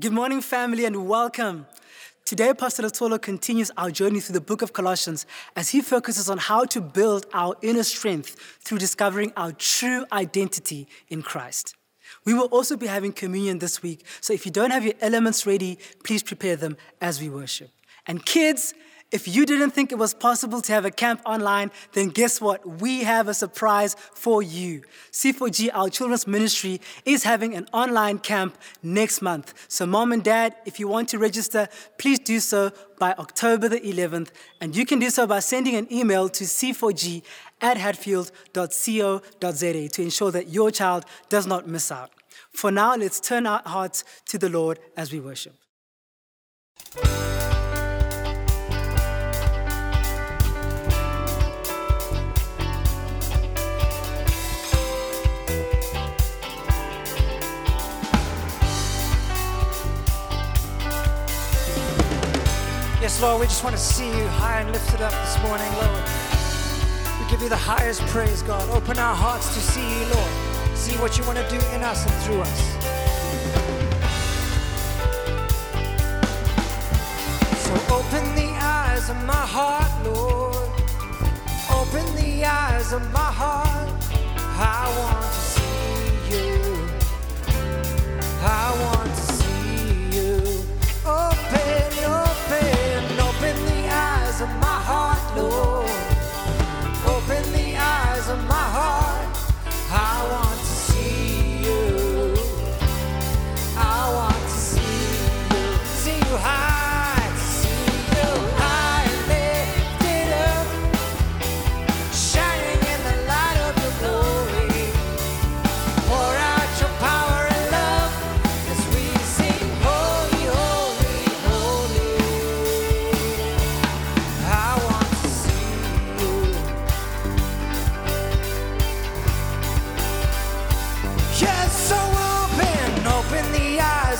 Good morning, family, and welcome. Today, Pastor Latolo continues our journey through the book of Colossians as he focuses on how to build our inner strength through discovering our true identity in Christ. We will also be having communion this week, so if you don't have your elements ready, please prepare them as we worship. And kids, if you didn't think it was possible to have a camp online, then guess what? We have a surprise for you. C4G, our children's ministry, is having an online camp next month. So, mom and dad, if you want to register, please do so by October the 11th. And you can do so by sending an email to c4g at hatfield.co.za to ensure that your child does not miss out. For now, let's turn our hearts to the Lord as we worship. Lord, we just want to see you high and lifted up this morning, Lord. We give you the highest praise, God. Open our hearts to see you, Lord. See what you want to do in us and through us. So open the eyes of my heart, Lord. Open the eyes of my heart. I want to see you. I want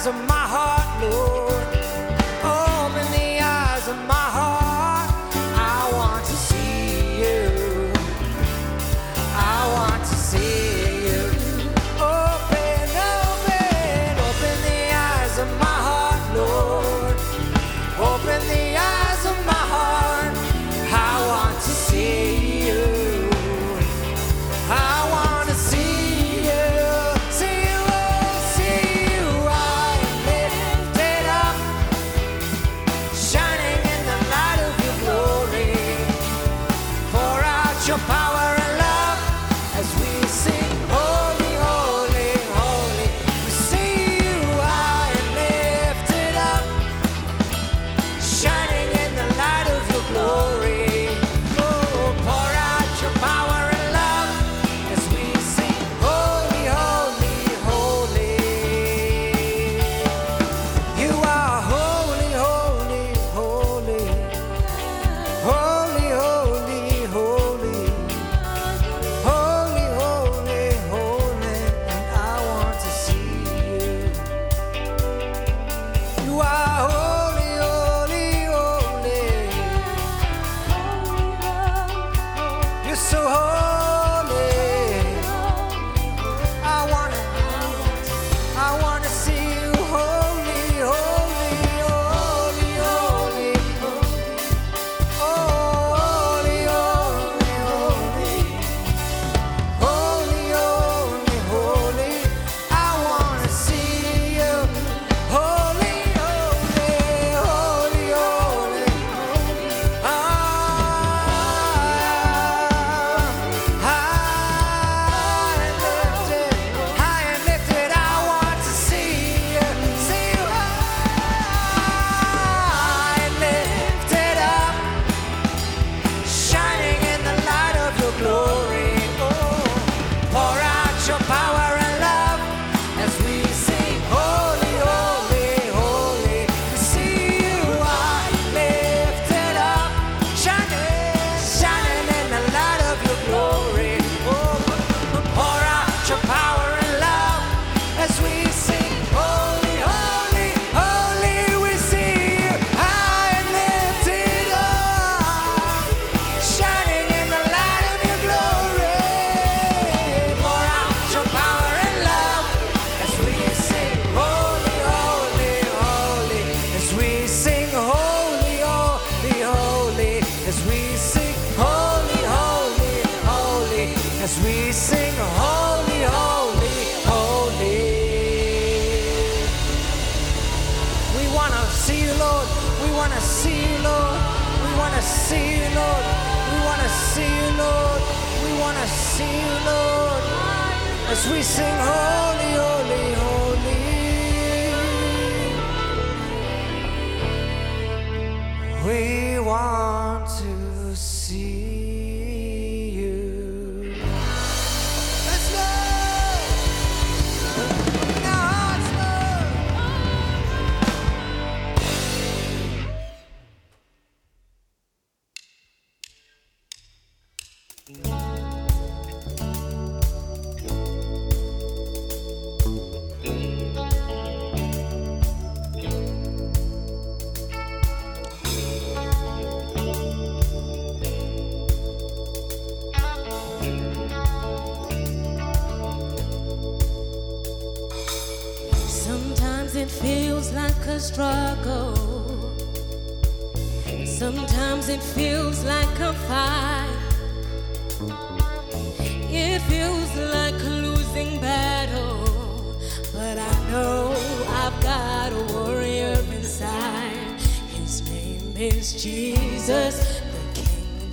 of my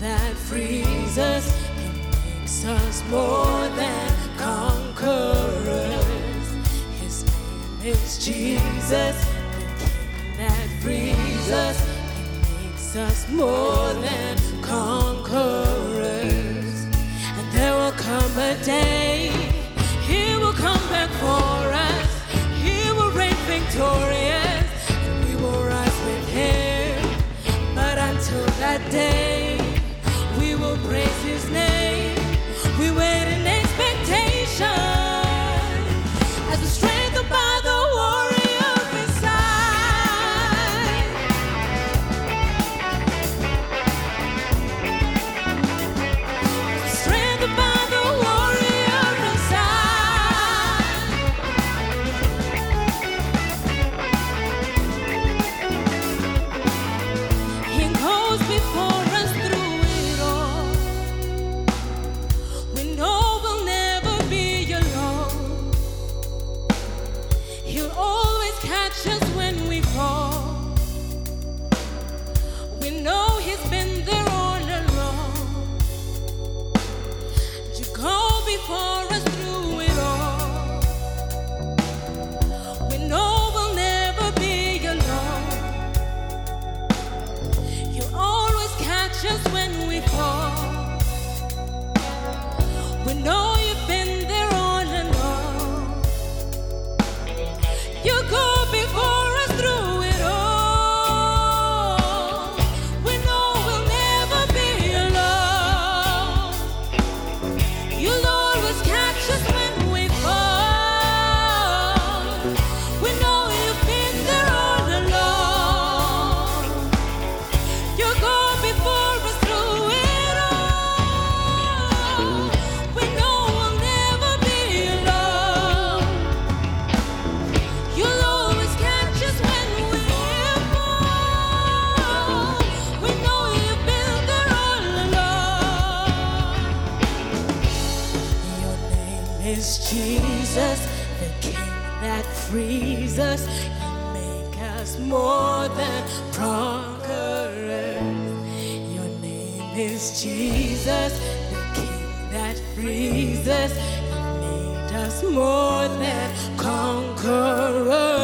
that frees us and makes us more than conquerors. His name is Jesus, the King that frees us and makes us more than conquerors. And there will come a day, He will come back for us, He will reign victorious, and we will rise with Him. But until that day, praise his name. is Jesus, the King that frees us. You make us more than conquerors. Your name is Jesus, the King that frees us. You made us more than conquerors.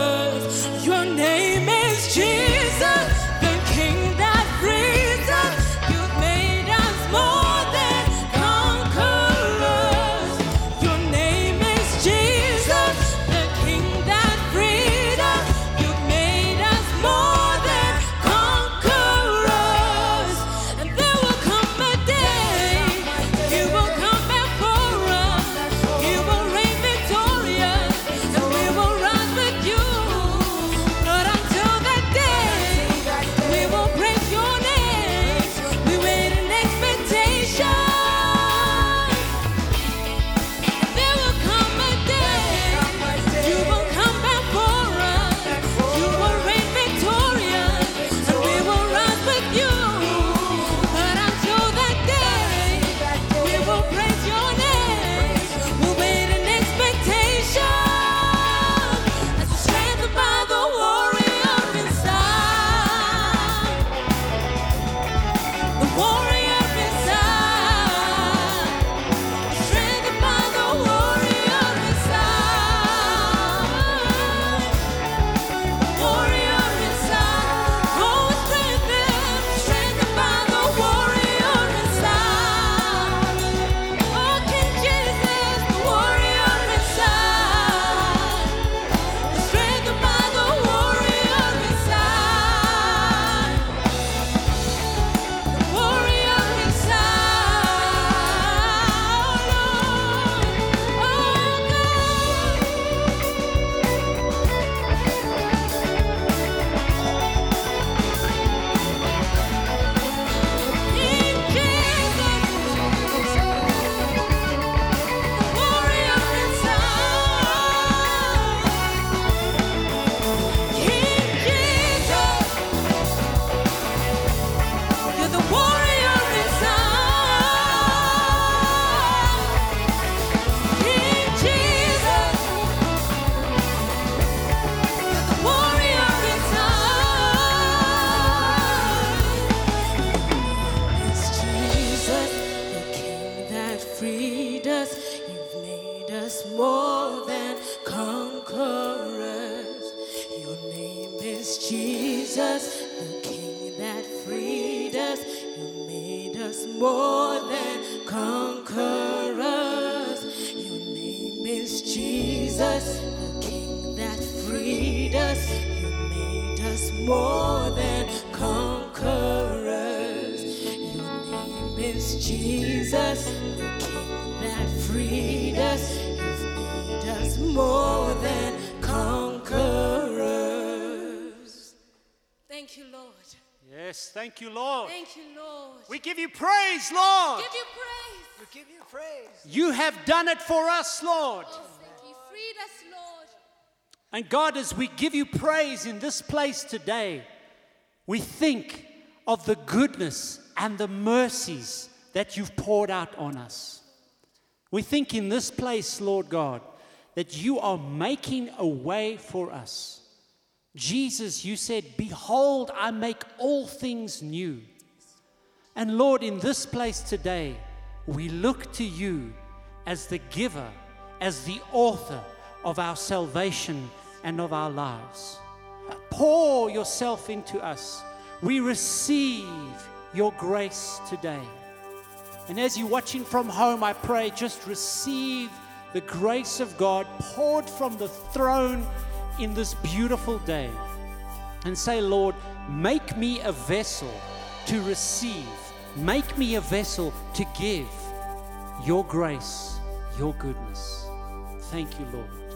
You praise, Lord. give you praise. We give you praise. You have done it for us, Lord. Oh, thank you. Freed us, Lord. And God, as we give you praise in this place today, we think of the goodness and the mercies that you've poured out on us. We think in this place, Lord God, that you are making a way for us. Jesus, you said, Behold, I make all things new. And Lord, in this place today, we look to you as the giver, as the author of our salvation and of our lives. Pour yourself into us. We receive your grace today. And as you're watching from home, I pray just receive the grace of God poured from the throne in this beautiful day. And say, Lord, make me a vessel to receive, make me a vessel to give your grace, your goodness. Thank you, Lord.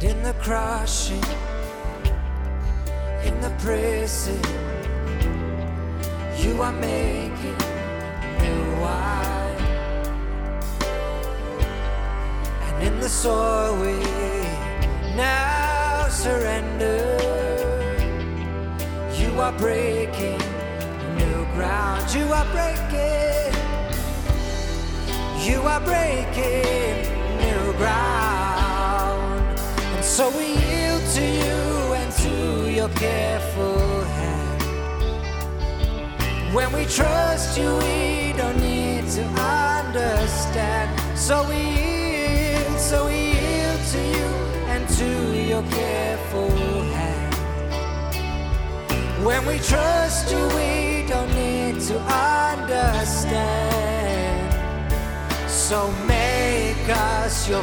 In the crushing, in the pressing, you are making new wine. And in the soil we now surrender. You are breaking new ground. You are breaking. You are breaking new ground. So we yield to you and to your careful hand. When we trust you, we don't need to understand. So we yield, so we yield to you and to your careful hand. When we trust you, we don't need to understand. So make us your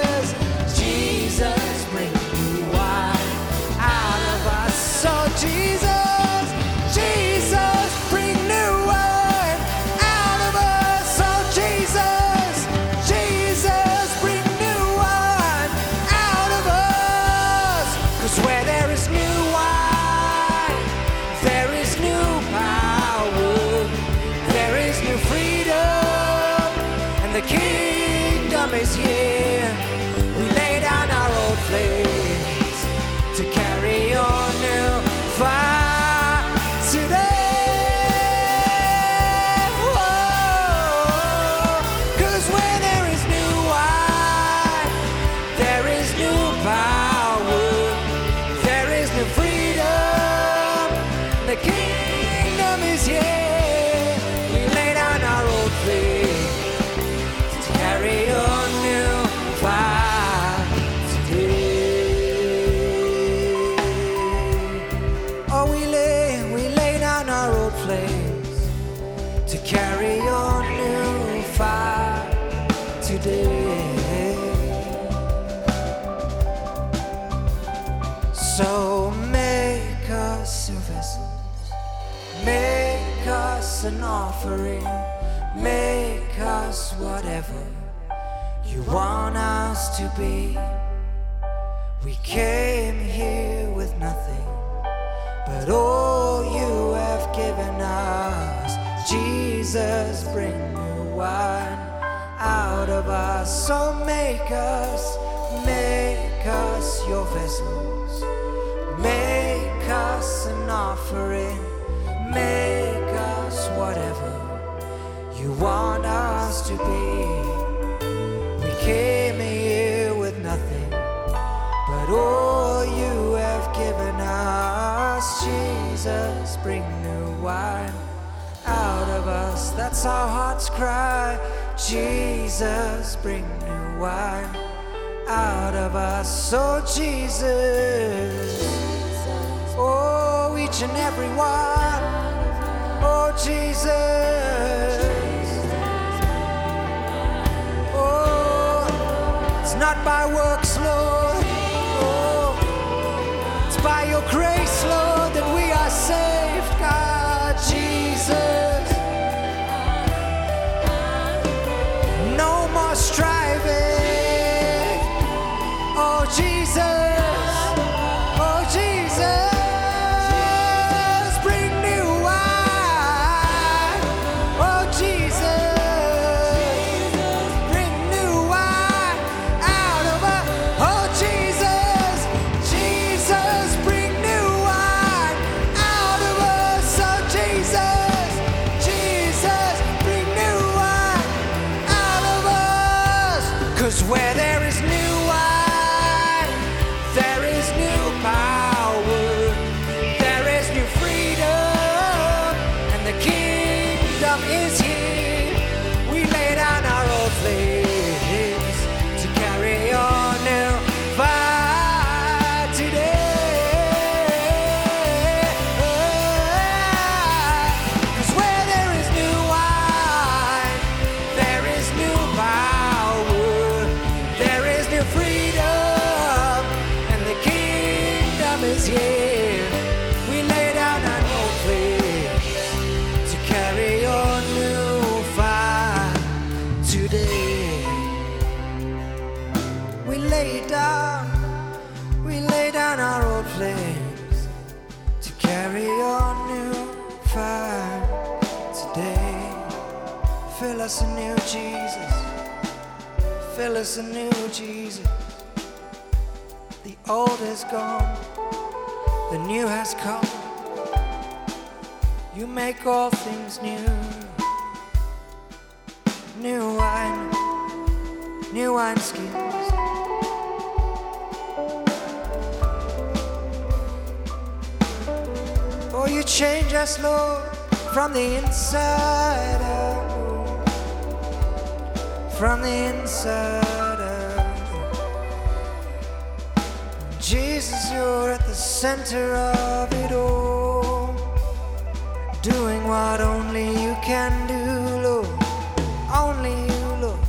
be. We came here with nothing, but all you have given us, Jesus, bring new wine out of us. So make us, make us your vessels, make us an offering, make us whatever you want us to be. We came Jesus, bring new wine out of us. That's our heart's cry. Jesus, bring new wine out of us. Oh, Jesus. Oh, each and every one. Oh, Jesus. Oh, it's not by works, Lord. Oh, it's by your grace, Lord. say Jesus. Fill us anew, Jesus. The old is gone, the new has come. You make all things new. New wine, new wineskins. Oh, you change us, Lord, from the inside out from the inside out. Jesus, you're at the center of it all, doing what only you can do, Lord. Only you, Lord.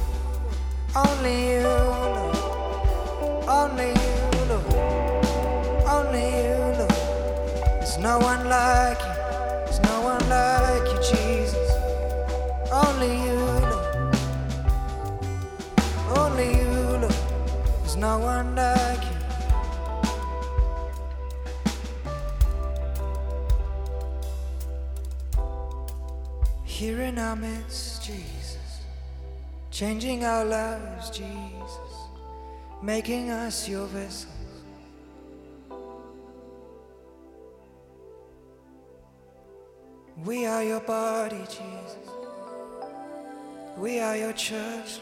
Only you, Lord. Only you, Lord. Only you, Lord. There's no one like you. There's no one like you, Jesus. Only you, In our midst, Jesus. Changing our lives, Jesus. Making us your vessels. We are your body, Jesus. We are your church.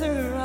Center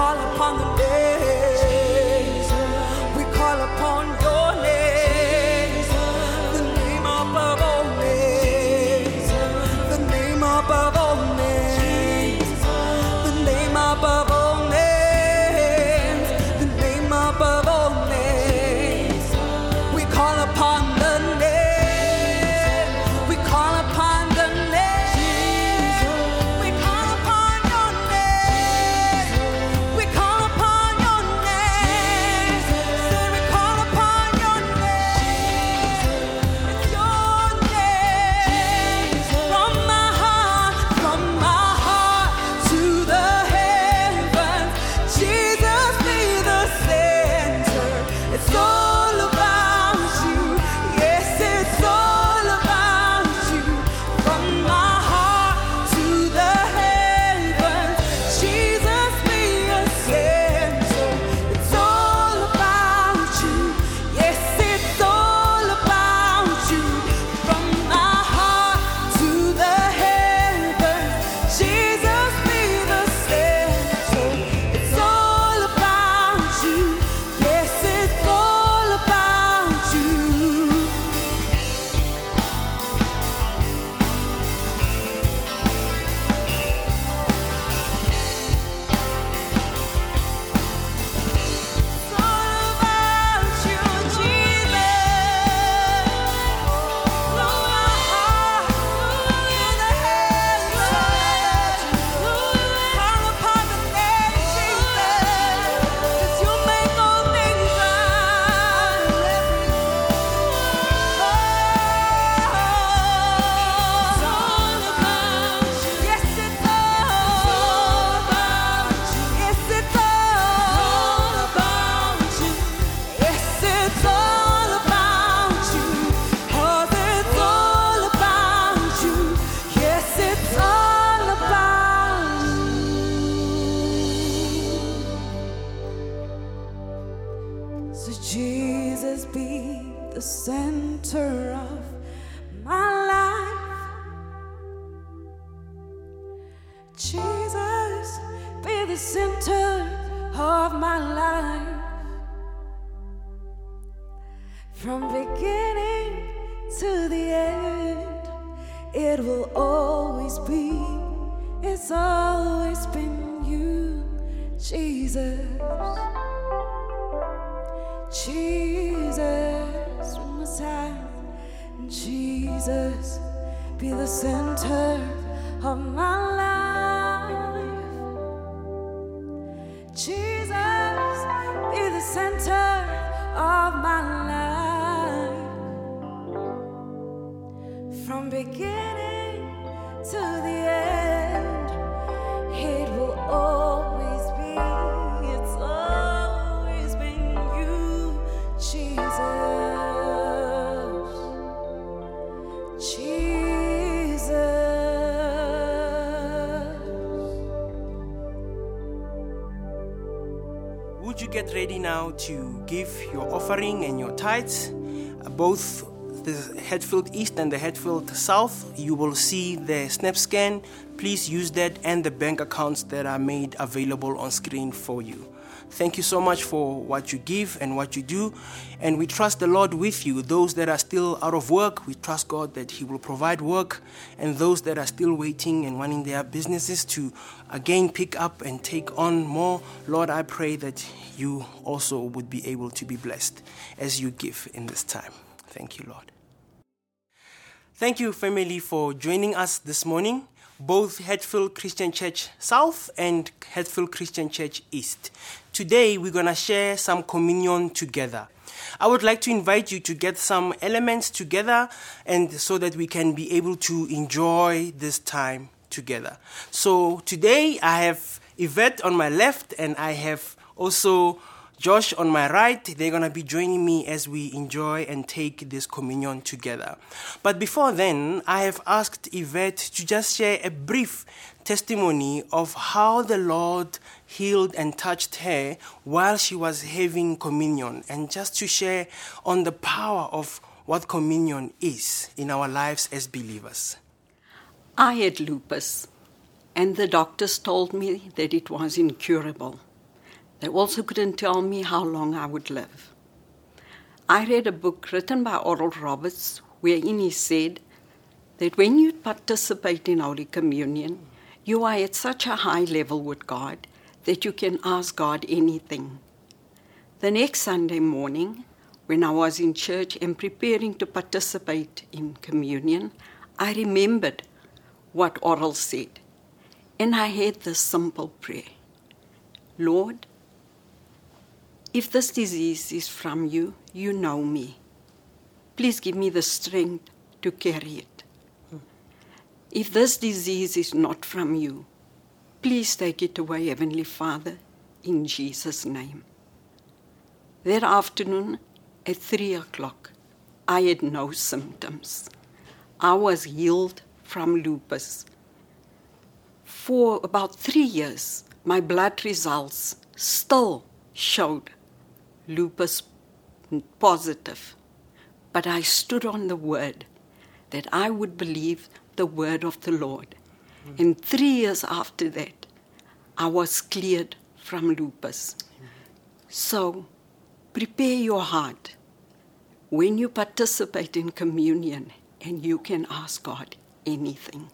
call upon the name. Jesus be the center of my life. Center of my life. Jesus, be the center of my life. From beginning to give your offering and your tithes? Both the Hatfield East and the Hatfield South, you will see the SnapScan. Please use that and the bank accounts that are made available on screen for you. Thank you so much for what you give and what you do. And we trust the Lord with you. Those that are still out of work, we trust God that He will provide work. And those that are still waiting and wanting their businesses to again pick up and take on more, Lord, I pray that you also would be able to be blessed as you give in this time. Thank you, Lord. Thank you, family, for joining us this morning, both Hatfield Christian Church South and Hatfield Christian Church East. Today, we're going to share some communion together. I would like to invite you to get some elements together and so that we can be able to enjoy this time together. So today I have Yvette on my left and I have also Josh on my right, they're going to be joining me as we enjoy and take this communion together. But before then, I have asked Yvette to just share a brief testimony of how the Lord healed and touched her while she was having communion, and just to share on the power of what communion is in our lives as believers. I had lupus, and the doctors told me that it was incurable. They also couldn't tell me how long I would live. I read a book written by Oral Roberts wherein he said that when you participate in Holy Communion, you are at such a high level with God that you can ask God anything. The next Sunday morning, when I was in church and preparing to participate in communion, I remembered what Oral said, and I had this simple prayer Lord, if this disease is from you, you know me. Please give me the strength to carry it. If this disease is not from you, please take it away, Heavenly Father, in Jesus' name. That afternoon at three o'clock, I had no symptoms. I was healed from lupus. For about three years, my blood results still showed lupus positive. But I stood on the word that I would believe the word of the Lord. Mm. And three years after that, I was cleared from lupus. Mm. So prepare your heart when you participate in communion and you can ask God anything.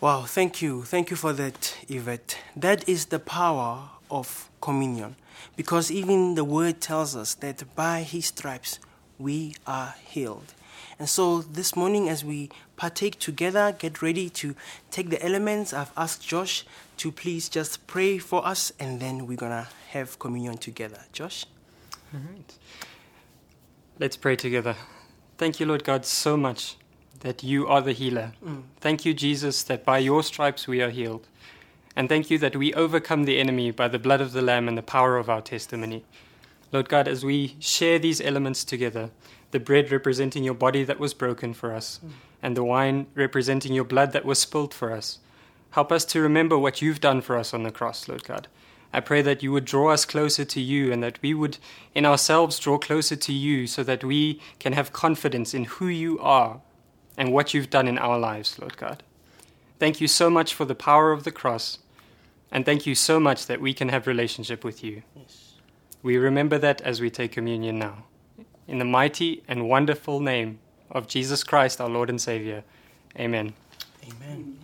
Wow, thank you. Thank you for that, Yvette. That is the power of communion. Because even the word tells us that by his stripes we are healed. And so this morning, as we partake together, get ready to take the elements. I've asked Josh to please just pray for us, and then we're going to have communion together. Josh? All right. Let's pray together. Thank you, Lord God, so much that you are the healer. Mm. Thank you, Jesus, that by your stripes we are healed. And thank you that we overcome the enemy by the blood of the Lamb and the power of our testimony. Lord God, as we share these elements together, the bread representing your body that was broken for us, and the wine representing your blood that was spilled for us, help us to remember what you've done for us on the cross, Lord God. I pray that you would draw us closer to you and that we would in ourselves draw closer to you so that we can have confidence in who you are and what you've done in our lives, Lord God. Thank you so much for the power of the cross and thank you so much that we can have relationship with you. Yes. We remember that as we take communion now. In the mighty and wonderful name of Jesus Christ, our Lord and Savior. Amen. Amen.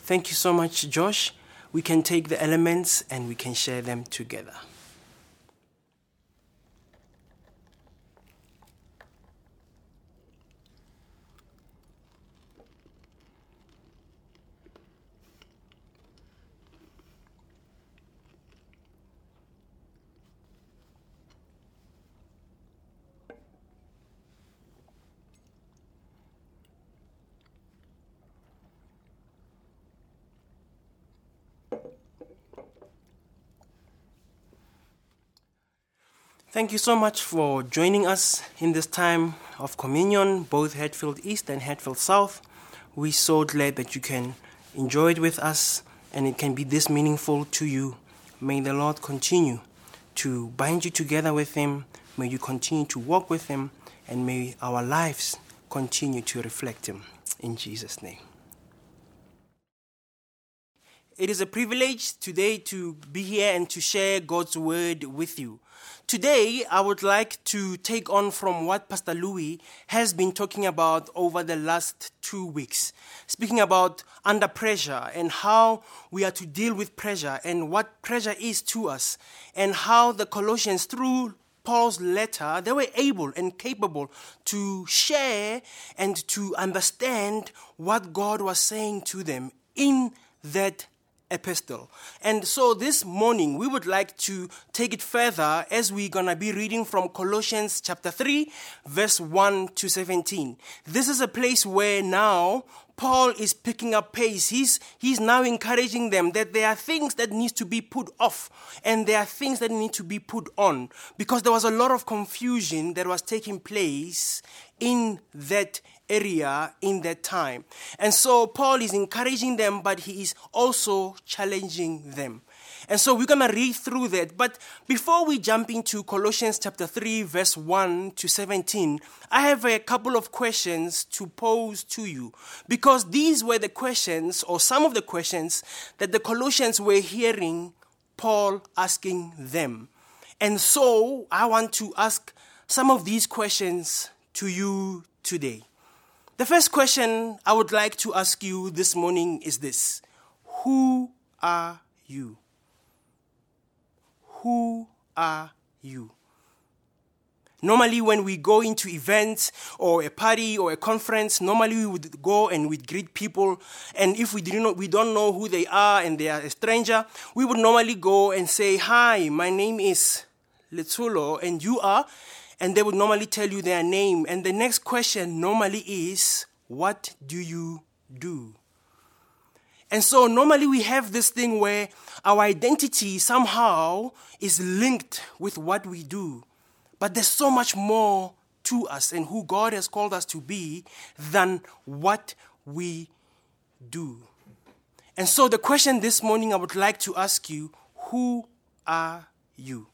Thank you so much, Josh. We can take the elements and we can share them together. Thank you so much for joining us in this time of communion, both Hatfield East and Hatfield South. We're so glad that you can enjoy it with us and it can be this meaningful to you. May the Lord continue to bind you together with Him. May you continue to walk with Him and may our lives continue to reflect Him. In Jesus' name. It is a privilege today to be here and to share God's word with you. Today, I would like to take on from what Pastor Louis has been talking about over the last two weeks, speaking about under pressure and how we are to deal with pressure and what pressure is to us, and how the Colossians, through Paul's letter, they were able and capable to share and to understand what God was saying to them in that epistle. And so this morning we would like to take it further as we're going to be reading from Colossians chapter 3 verse 1 to 17. This is a place where now Paul is picking up pace. He's, he's now encouraging them that there are things that need to be put off and there are things that need to be put on because there was a lot of confusion that was taking place in that area in that time. And so Paul is encouraging them, but he is also challenging them. And so we're going to read through that. But before we jump into Colossians chapter 3, verse 1 to 17, I have a couple of questions to pose to you. Because these were the questions, or some of the questions, that the Colossians were hearing Paul asking them. And so I want to ask some of these questions to you today. The first question I would like to ask you this morning is this Who are you? Who are you? Normally, when we go into events or a party or a conference, normally we would go and we'd greet people. And if we, didn't know, we don't know who they are and they are a stranger, we would normally go and say, Hi, my name is Letsulo, and you are? And they would normally tell you their name. And the next question normally is, What do you do? And so normally we have this thing where our identity somehow is linked with what we do. But there's so much more to us and who God has called us to be than what we do. And so the question this morning I would like to ask you who are you?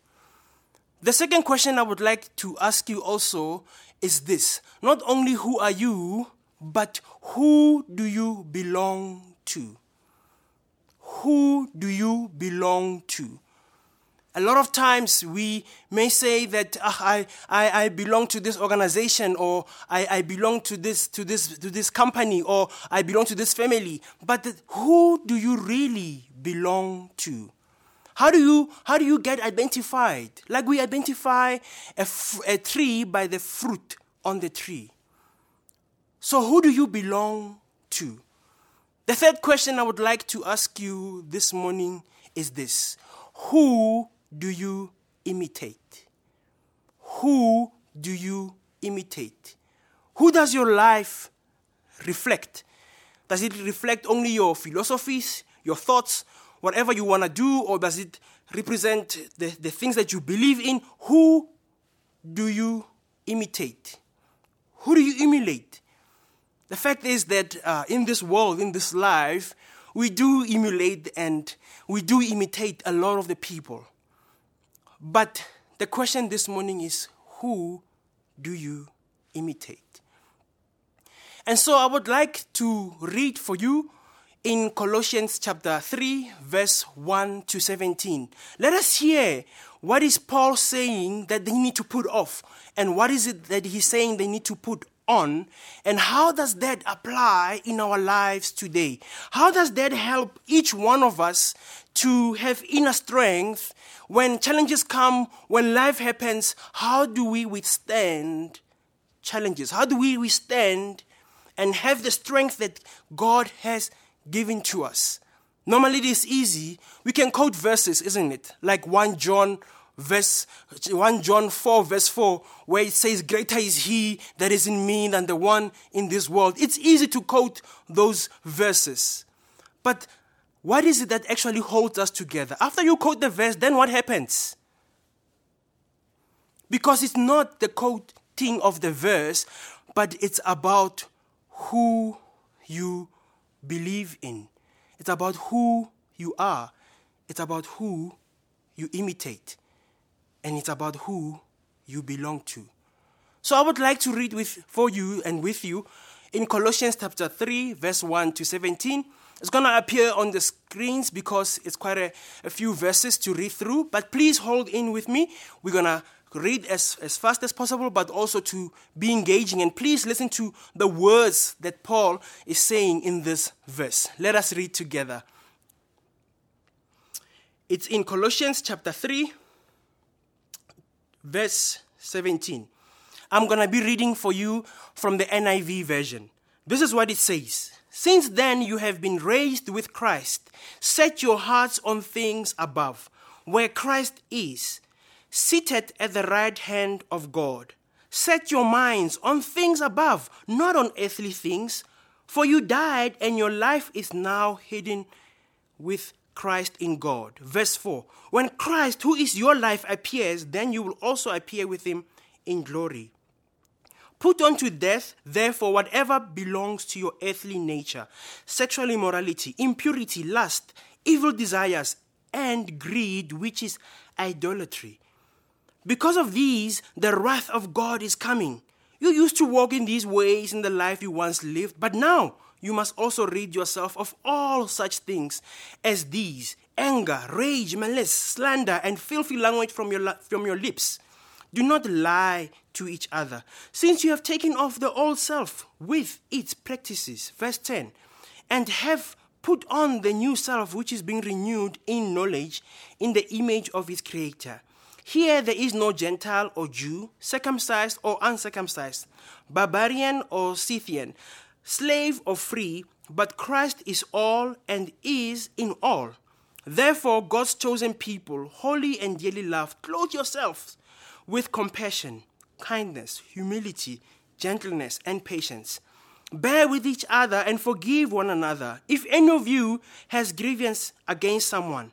The second question I would like to ask you also is this not only who are you, but who do you belong to? who do you belong to? A lot of times we may say that ah, I, I, I belong to this organization or I, I belong to this, to, this, to this company or I belong to this family. But who do you really belong to? How do you, how do you get identified? Like we identify a, f- a tree by the fruit on the tree. So who do you belong to? The third question I would like to ask you this morning is this Who do you imitate? Who do you imitate? Who does your life reflect? Does it reflect only your philosophies, your thoughts, whatever you want to do, or does it represent the, the things that you believe in? Who do you imitate? Who do you emulate? The fact is that uh, in this world, in this life, we do emulate and we do imitate a lot of the people. But the question this morning is who do you imitate? And so I would like to read for you in Colossians chapter 3, verse 1 to 17. Let us hear what is Paul saying that they need to put off, and what is it that he's saying they need to put on and how does that apply in our lives today? How does that help each one of us to have inner strength when challenges come, when life happens? How do we withstand challenges? How do we withstand and have the strength that God has given to us? Normally, it is easy. We can quote verses, isn't it? Like 1 John verse 1 John 4 verse 4 where it says greater is he that is in me than the one in this world. It's easy to quote those verses. But what is it that actually holds us together? After you quote the verse, then what happens? Because it's not the quoting of the verse, but it's about who you believe in. It's about who you are. It's about who you imitate and it's about who you belong to. So I would like to read with for you and with you in Colossians chapter 3 verse 1 to 17. It's going to appear on the screens because it's quite a, a few verses to read through, but please hold in with me. We're going to read as, as fast as possible, but also to be engaging. And please listen to the words that Paul is saying in this verse. Let us read together. It's in Colossians chapter 3, verse 17. I'm going to be reading for you from the NIV version. This is what it says Since then you have been raised with Christ. Set your hearts on things above, where Christ is, seated at the right hand of God. Set your minds on things above, not on earthly things, for you died and your life is now hidden with Christ in God. Verse 4 When Christ, who is your life, appears, then you will also appear with him in glory. Put on to death, therefore, whatever belongs to your earthly nature sexual immorality, impurity, lust, evil desires, and greed, which is idolatry. Because of these, the wrath of God is coming. You used to walk in these ways in the life you once lived, but now you must also rid yourself of all such things as these anger, rage, malice, slander, and filthy language from your, from your lips. Do not lie to each other, since you have taken off the old self with its practices. Verse 10 and have put on the new self, which is being renewed in knowledge in the image of its creator. Here there is no Gentile or Jew, circumcised or uncircumcised, barbarian or Scythian, slave or free, but Christ is all and is in all. Therefore, God's chosen people, holy and dearly loved, clothe yourselves with compassion, kindness, humility, gentleness, and patience. Bear with each other and forgive one another. If any of you has grievance against someone,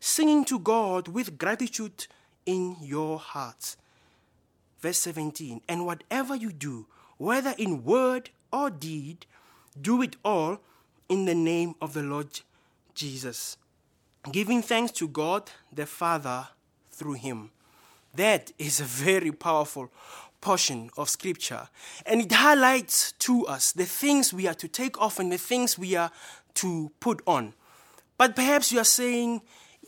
singing to God with gratitude in your hearts. Verse 17 And whatever you do, whether in word or deed, do it all in the name of the Lord Jesus, giving thanks to God the Father through him. That is a very powerful portion of scripture. And it highlights to us the things we are to take off and the things we are to put on. But perhaps you are saying,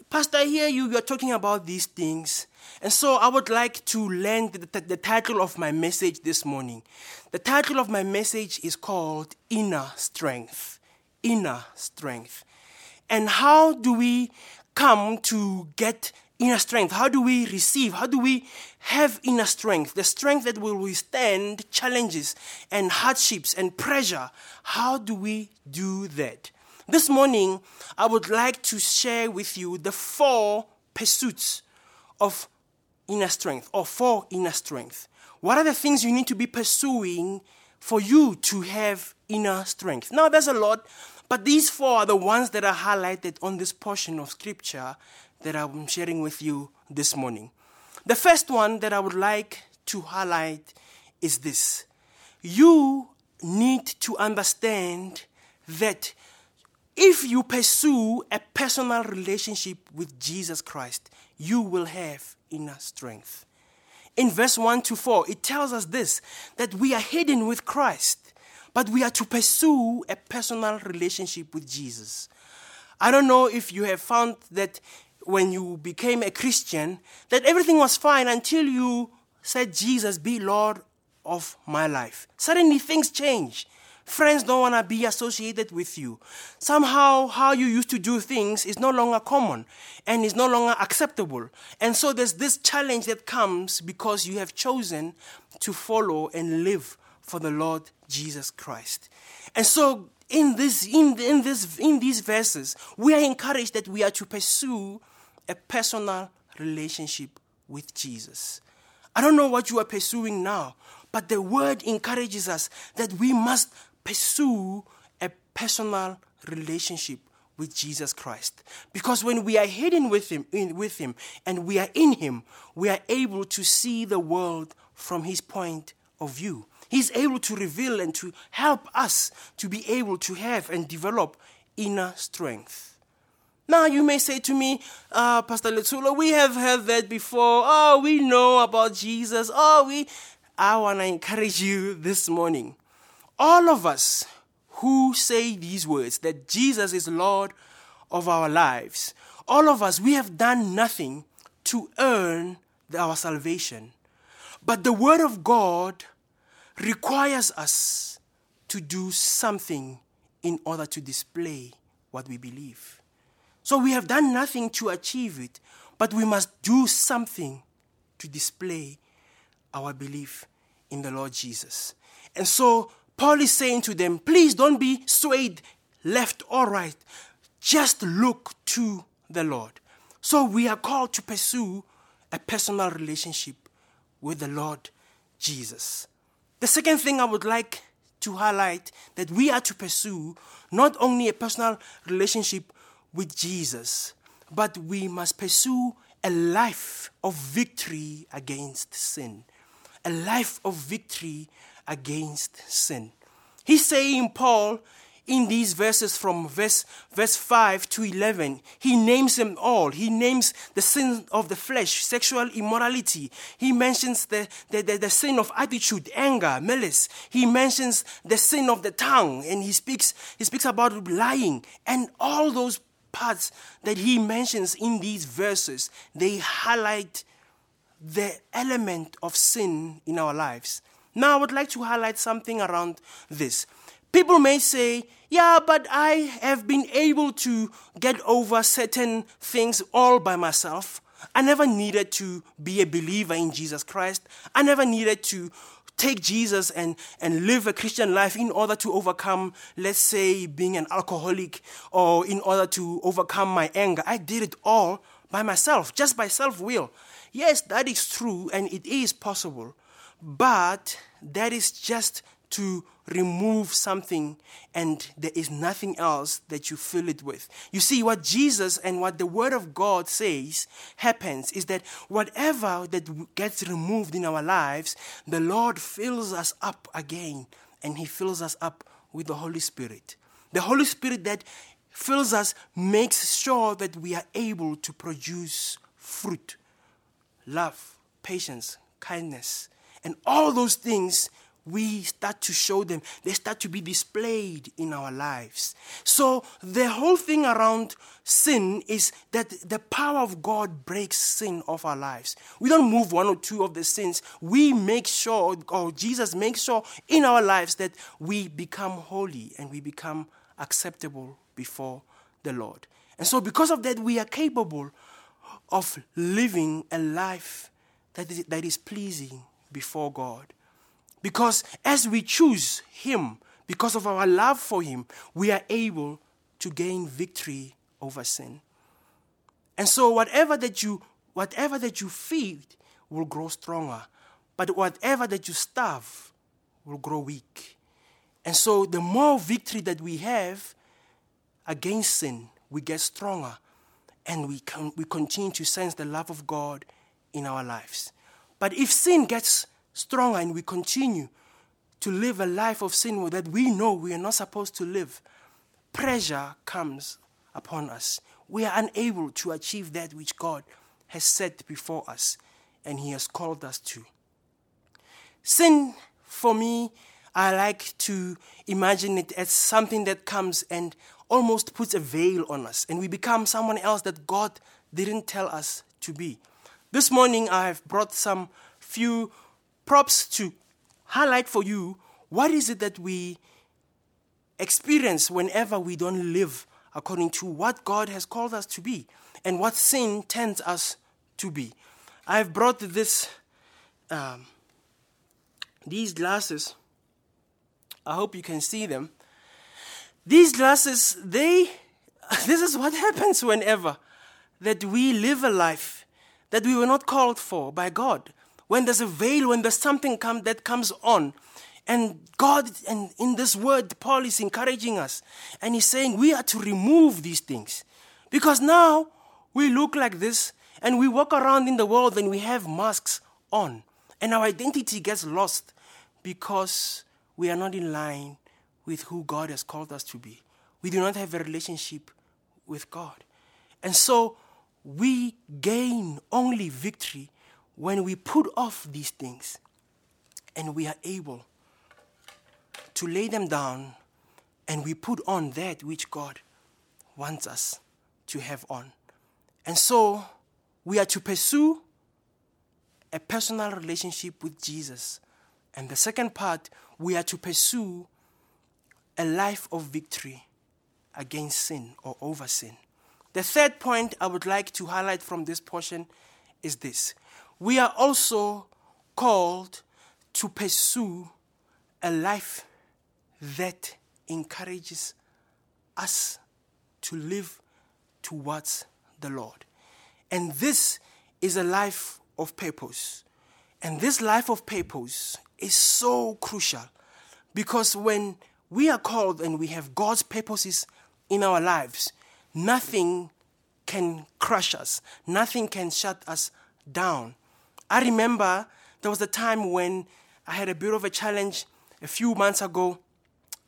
Pastor, here you, you are talking about these things. And so I would like to land the, the title of my message this morning. The title of my message is called Inner Strength. Inner Strength. And how do we come to get inner strength? How do we receive? How do we have inner strength? The strength that will withstand challenges and hardships and pressure. How do we do that? This morning, I would like to share with you the four pursuits of inner strength or for inner strength. What are the things you need to be pursuing for you to have inner strength? Now, there's a lot, but these four are the ones that are highlighted on this portion of scripture that I'm sharing with you this morning. The first one that I would like to highlight is this you need to understand that if you pursue a personal relationship with Jesus Christ, you will have inner strength. In verse 1 to 4, it tells us this that we are hidden with Christ, but we are to pursue a personal relationship with Jesus. I don't know if you have found that when you became a Christian that everything was fine until you said, Jesus, be Lord of my life. Suddenly things change. Friends don't want to be associated with you. Somehow, how you used to do things is no longer common and is no longer acceptable. And so there's this challenge that comes because you have chosen to follow and live for the Lord Jesus Christ. And so in this in, in this in these verses, we are encouraged that we are to pursue a personal relationship with Jesus. I don't know what you are pursuing now, but the word encourages us that we must pursue a personal relationship with Jesus Christ. Because when we are hidden with him, in, with him and we are in him, we are able to see the world from his point of view. He's able to reveal and to help us to be able to have and develop inner strength. Now, you may say to me, uh, Pastor Letula, we have heard that before. Oh, we know about Jesus. Oh, we. I want to encourage you this morning. All of us who say these words that Jesus is Lord of our lives. All of us, we have done nothing to earn our salvation. But the Word of God requires us to do something in order to display what we believe. So we have done nothing to achieve it, but we must do something to display our belief in the Lord Jesus. And so Paul is saying to them, please don't be swayed left or right. Just look to the Lord. So we are called to pursue a personal relationship with the Lord Jesus. The second thing I would like to highlight that we are to pursue not only a personal relationship with Jesus, but we must pursue a life of victory against sin. A life of victory against sin. He's saying, Paul, in these verses from verse, verse 5 to 11, he names them all. He names the sin of the flesh, sexual immorality. He mentions the, the, the, the, sin of attitude, anger, malice. He mentions the sin of the tongue, and he speaks, he speaks about lying. And all those parts that he mentions in these verses, they highlight the element of sin in our lives. Now, I would like to highlight something around this. People may say, yeah, but I have been able to get over certain things all by myself. I never needed to be a believer in Jesus Christ. I never needed to take Jesus and, and live a Christian life in order to overcome, let's say, being an alcoholic or in order to overcome my anger. I did it all by myself, just by self will. Yes, that is true and it is possible, but that is just to remove something and there is nothing else that you fill it with. You see, what Jesus and what the Word of God says happens is that whatever that gets removed in our lives, the Lord fills us up again and He fills us up with the Holy Spirit. The Holy Spirit that fills us makes sure that we are able to produce fruit love, patience, kindness, and all those things we start to show them. They start to be displayed in our lives. So, the whole thing around sin is that the power of God breaks sin off our lives. We don't move one or two of the sins. We make sure, or Jesus makes sure in our lives that we become holy and we become acceptable before the Lord. And so, because of that, we are capable of living a life that is, that is pleasing before God. Because as we choose Him, because of our love for Him, we are able to gain victory over sin. And so whatever that you whatever that you feed will grow stronger, but whatever that you starve will grow weak. And so the more victory that we have against sin, we get stronger and we can we continue to sense the love of God in our lives. But if sin gets stronger and we continue to live a life of sin that we know we are not supposed to live, pressure comes upon us. We are unable to achieve that which God has set before us and He has called us to. Sin, for me, I like to imagine it as something that comes and almost puts a veil on us, and we become someone else that God didn't tell us to be. This morning, I have brought some few props to highlight for you what is it that we experience whenever we don't live according to what God has called us to be and what sin tends us to be. I've brought this, um, these glasses. I hope you can see them. These glasses, they, this is what happens whenever that we live a life that we were not called for by God when there's a veil, when there's something come, that comes on. And God, and in this word, Paul is encouraging us. And he's saying we are to remove these things. Because now we look like this and we walk around in the world and we have masks on. And our identity gets lost because we are not in line with who God has called us to be. We do not have a relationship with God. And so we gain only victory when we put off these things and we are able to lay them down and we put on that which God wants us to have on. And so we are to pursue a personal relationship with Jesus. And the second part, we are to pursue a life of victory against sin or over sin. The third point I would like to highlight from this portion is this we are also called to pursue a life that encourages us to live towards the Lord. And this is a life of purpose. And this life of purpose is so crucial because when we are called and we have God's purposes in our lives, nothing can crush us, nothing can shut us down. I remember there was a time when I had a bit of a challenge a few months ago.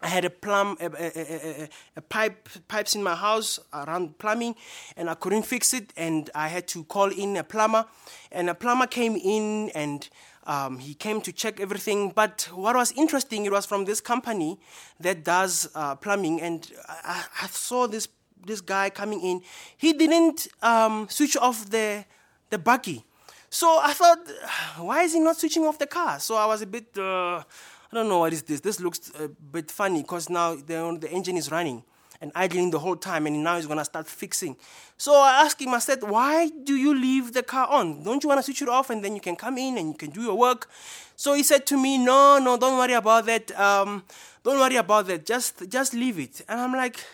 I had a plumb, a, a, a, a, pipe, pipes in my house around plumbing, and I couldn't fix it, and I had to call in a plumber, and a plumber came in and um, he came to check everything. But what was interesting, it was from this company that does uh, plumbing, and I, I, saw this this guy coming in. He didn't um, switch off the the buggy, so I thought, why is he not switching off the car? So I was a bit. Uh, I don't know what is this. This looks a bit funny because now the, the engine is running and idling the whole time, and now he's gonna start fixing. So I asked him, I said, Why do you leave the car on? Don't you wanna switch it off and then you can come in and you can do your work? So he said to me, No, no, don't worry about that. Um, don't worry about that. Just just leave it. And I'm like,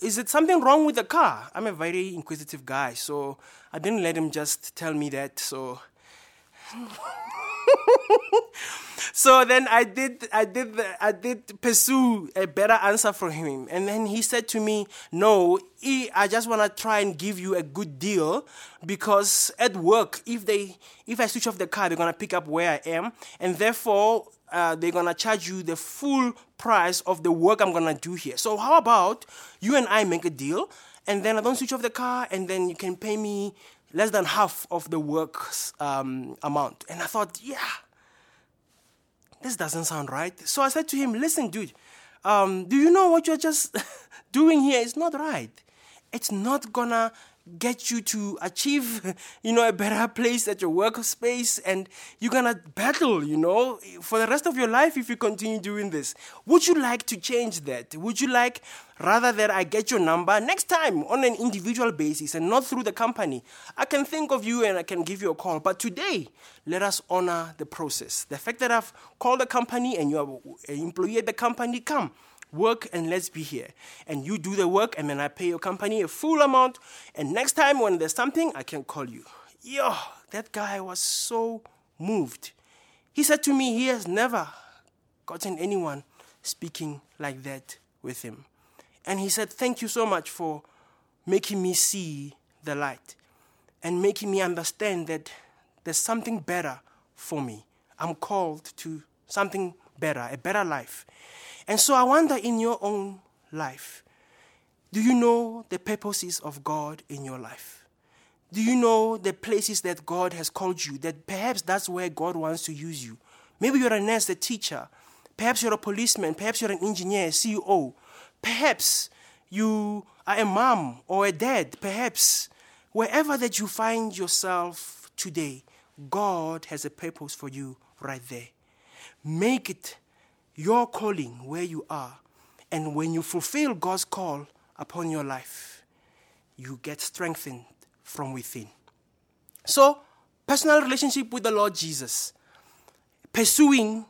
is it something wrong with the car? I'm a very inquisitive guy, so I didn't let him just tell me that. So so then I did, I did, I did pursue a better answer from him, and then he said to me, "No, I just want to try and give you a good deal because at work, if they, if I switch off the car, they're gonna pick up where I am, and therefore." Uh, they're gonna charge you the full price of the work I'm gonna do here. So how about you and I make a deal, and then I don't switch off the car, and then you can pay me less than half of the work's um, amount. And I thought, yeah, this doesn't sound right. So I said to him, listen, dude, um, do you know what you're just doing here is not right? It's not gonna get you to achieve, you know, a better place at your workspace and you're gonna battle, you know, for the rest of your life if you continue doing this. Would you like to change that? Would you like rather that I get your number next time on an individual basis and not through the company? I can think of you and I can give you a call. But today, let us honor the process. The fact that I've called the company and you're an uh, employee at the company, come work and let's be here. And you do the work, and then I pay your company a full amount. And next time when there's something, I can call you. Yo, that guy was so moved. He said to me he has never gotten anyone speaking like that with him. And he said, Thank you so much for making me see the light and making me understand that there's something better for me. I'm called to something better, a better life. And so I wonder in your own life, do you know the purposes of God in your life? Do you know the places that God has called you? That perhaps that's where God wants to use you. Maybe you're a nurse, a teacher. Perhaps you're a policeman. Perhaps you're an engineer, CEO. Perhaps you are a mom or a dad. Perhaps wherever that you find yourself today, God has a purpose for you right there. Make it your calling where you are. And when you fulfill God's call upon your life, you get strengthened from within. So, personal relationship with the Lord Jesus, pursuing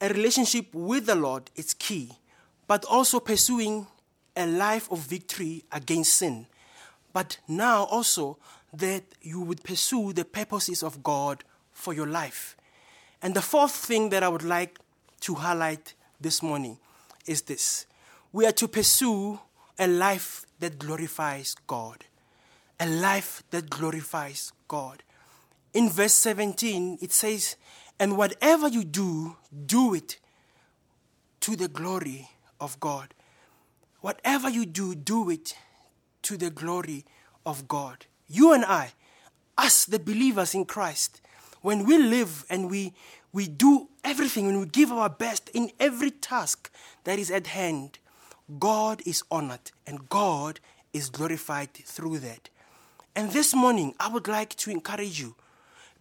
a relationship with the Lord is key, but also pursuing a life of victory against sin. But now also that you would pursue the purposes of God for your life. And the fourth thing that I would like to highlight this morning is this we are to pursue a life that glorifies God. A life that glorifies God. In verse 17, it says, And whatever you do, do it to the glory of God. Whatever you do, do it to the glory of God. You and I, us, the believers in Christ, when we live and we, we do everything, when we give our best in every task that is at hand, God is honored and God is glorified through that. And this morning, I would like to encourage you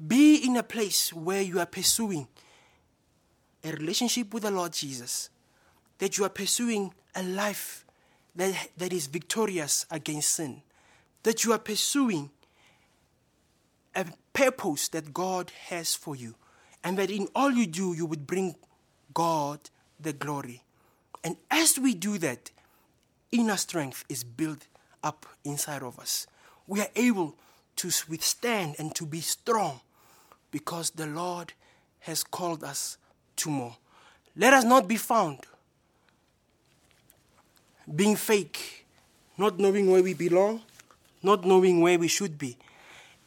be in a place where you are pursuing a relationship with the Lord Jesus, that you are pursuing a life that, that is victorious against sin, that you are pursuing a purpose that God has for you, and that in all you do, you would bring God the glory. And as we do that, inner strength is built up inside of us. We are able to withstand and to be strong because the Lord has called us to more. Let us not be found being fake, not knowing where we belong, not knowing where we should be,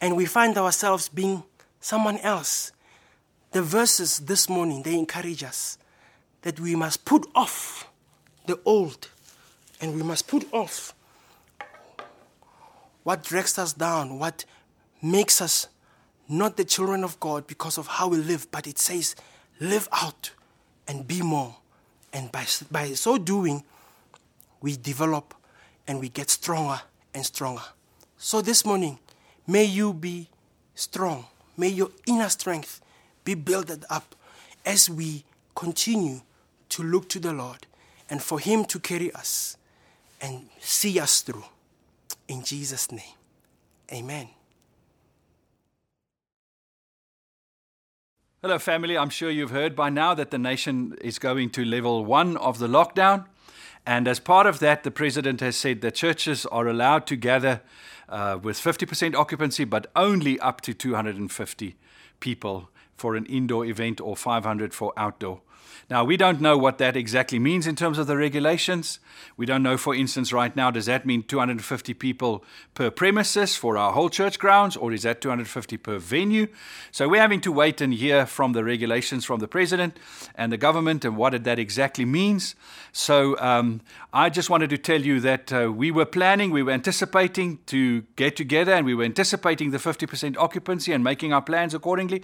and we find ourselves being someone else. The verses this morning they encourage us that we must put off the old and we must put off what drags us down, what makes us not the children of God because of how we live, but it says, live out and be more. And by, by so doing, we develop and we get stronger and stronger. So this morning, may you be strong. May your inner strength be built up as we continue to look to the Lord and for Him to carry us and see us through. In Jesus' name, amen. Hello, family. I'm sure you've heard by now that the nation is going to level one of the lockdown. And as part of that, the president has said that churches are allowed to gather uh, with 50% occupancy, but only up to 250 people for an indoor event or 500 for outdoor. Now, we don't know what that exactly means in terms of the regulations. We don't know, for instance, right now, does that mean 250 people per premises for our whole church grounds, or is that 250 per venue? So we're having to wait and hear from the regulations from the president and the government and what that exactly means. So um, I just wanted to tell you that uh, we were planning, we were anticipating to get together, and we were anticipating the 50% occupancy and making our plans accordingly.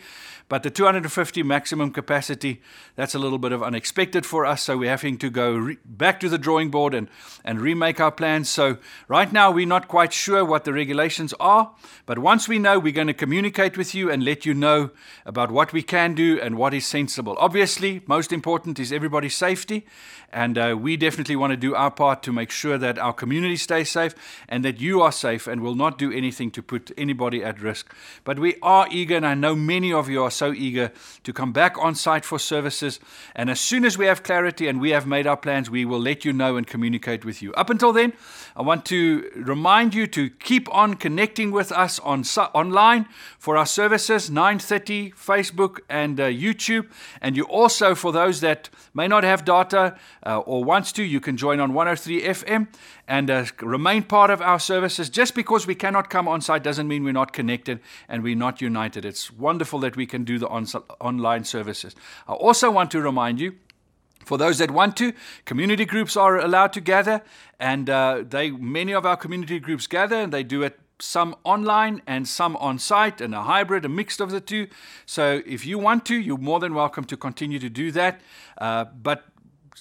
But the 250 maximum capacity, that's a little bit of unexpected for us. So we're having to go re- back to the drawing board and, and remake our plans. So right now, we're not quite sure what the regulations are. But once we know, we're going to communicate with you and let you know about what we can do and what is sensible. Obviously, most important is everybody's safety. And uh, we definitely want to do our part to make sure that our community stays safe and that you are safe and will not do anything to put anybody at risk. But we are eager, and I know many of you are so eager to come back on site for services. And as soon as we have clarity and we have made our plans, we will let you know and communicate with you. Up until then, I want to remind you to keep on connecting with us on online for our services 9:30 Facebook and uh, YouTube and you also for those that may not have data uh, or wants to, you can join on 103 FM and uh, remain part of our services. Just because we cannot come on site doesn't mean we're not connected and we're not united. It's wonderful that we can do the on- online services. I also want to remind you. For those that want to, community groups are allowed to gather, and uh, they many of our community groups gather, and they do it some online and some on site and a hybrid, a mix of the two. So if you want to, you're more than welcome to continue to do that. Uh, but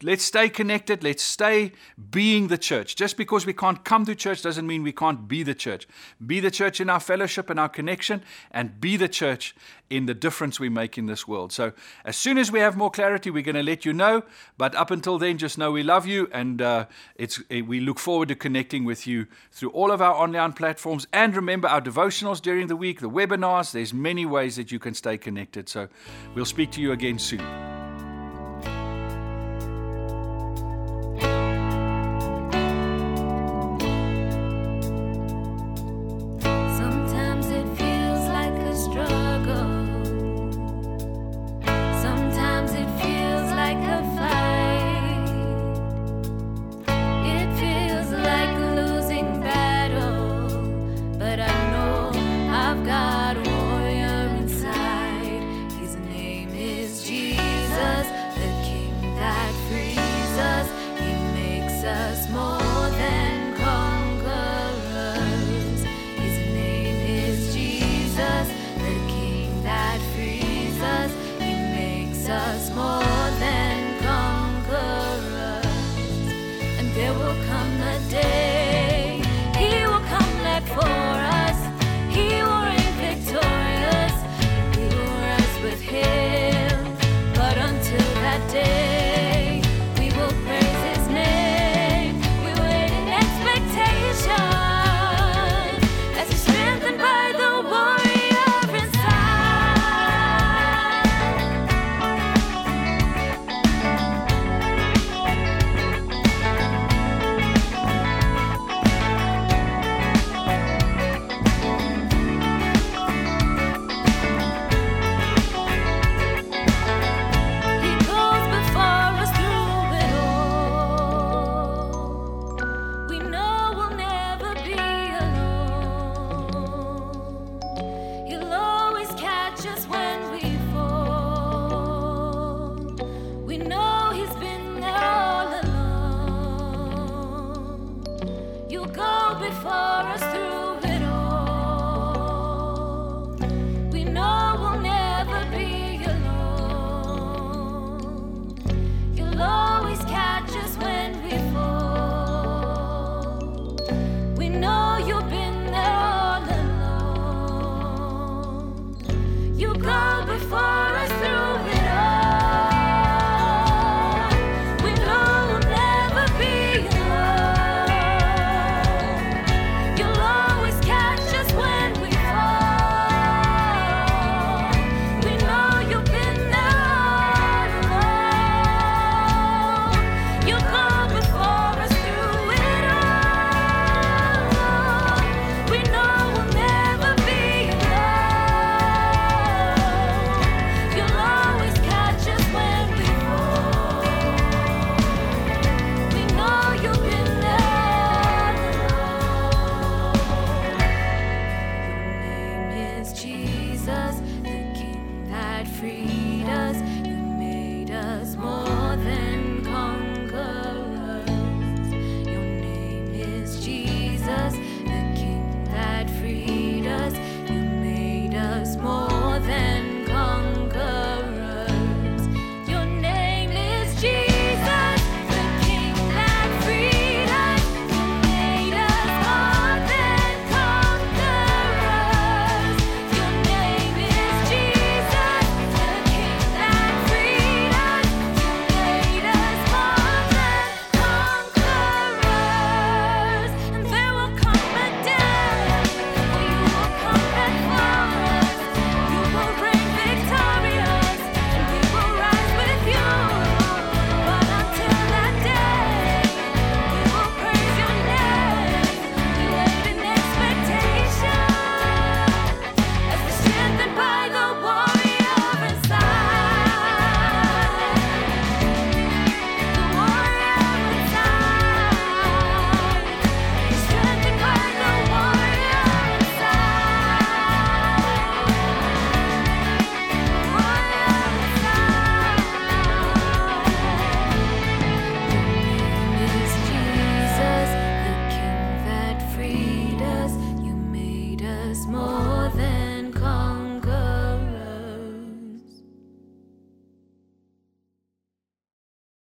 let's stay connected. Let's stay being the church. Just because we can't come to church doesn't mean we can't be the church. Be the church in our fellowship and our connection, and be the church in the difference we make in this world. So, as soon as we have more clarity, we're going to let you know. But up until then, just know we love you, and uh, it's we look forward to connecting with you through all of our online platforms. And remember our devotionals during the week, the webinars. There's many ways that you can stay connected. So, we'll speak to you again soon.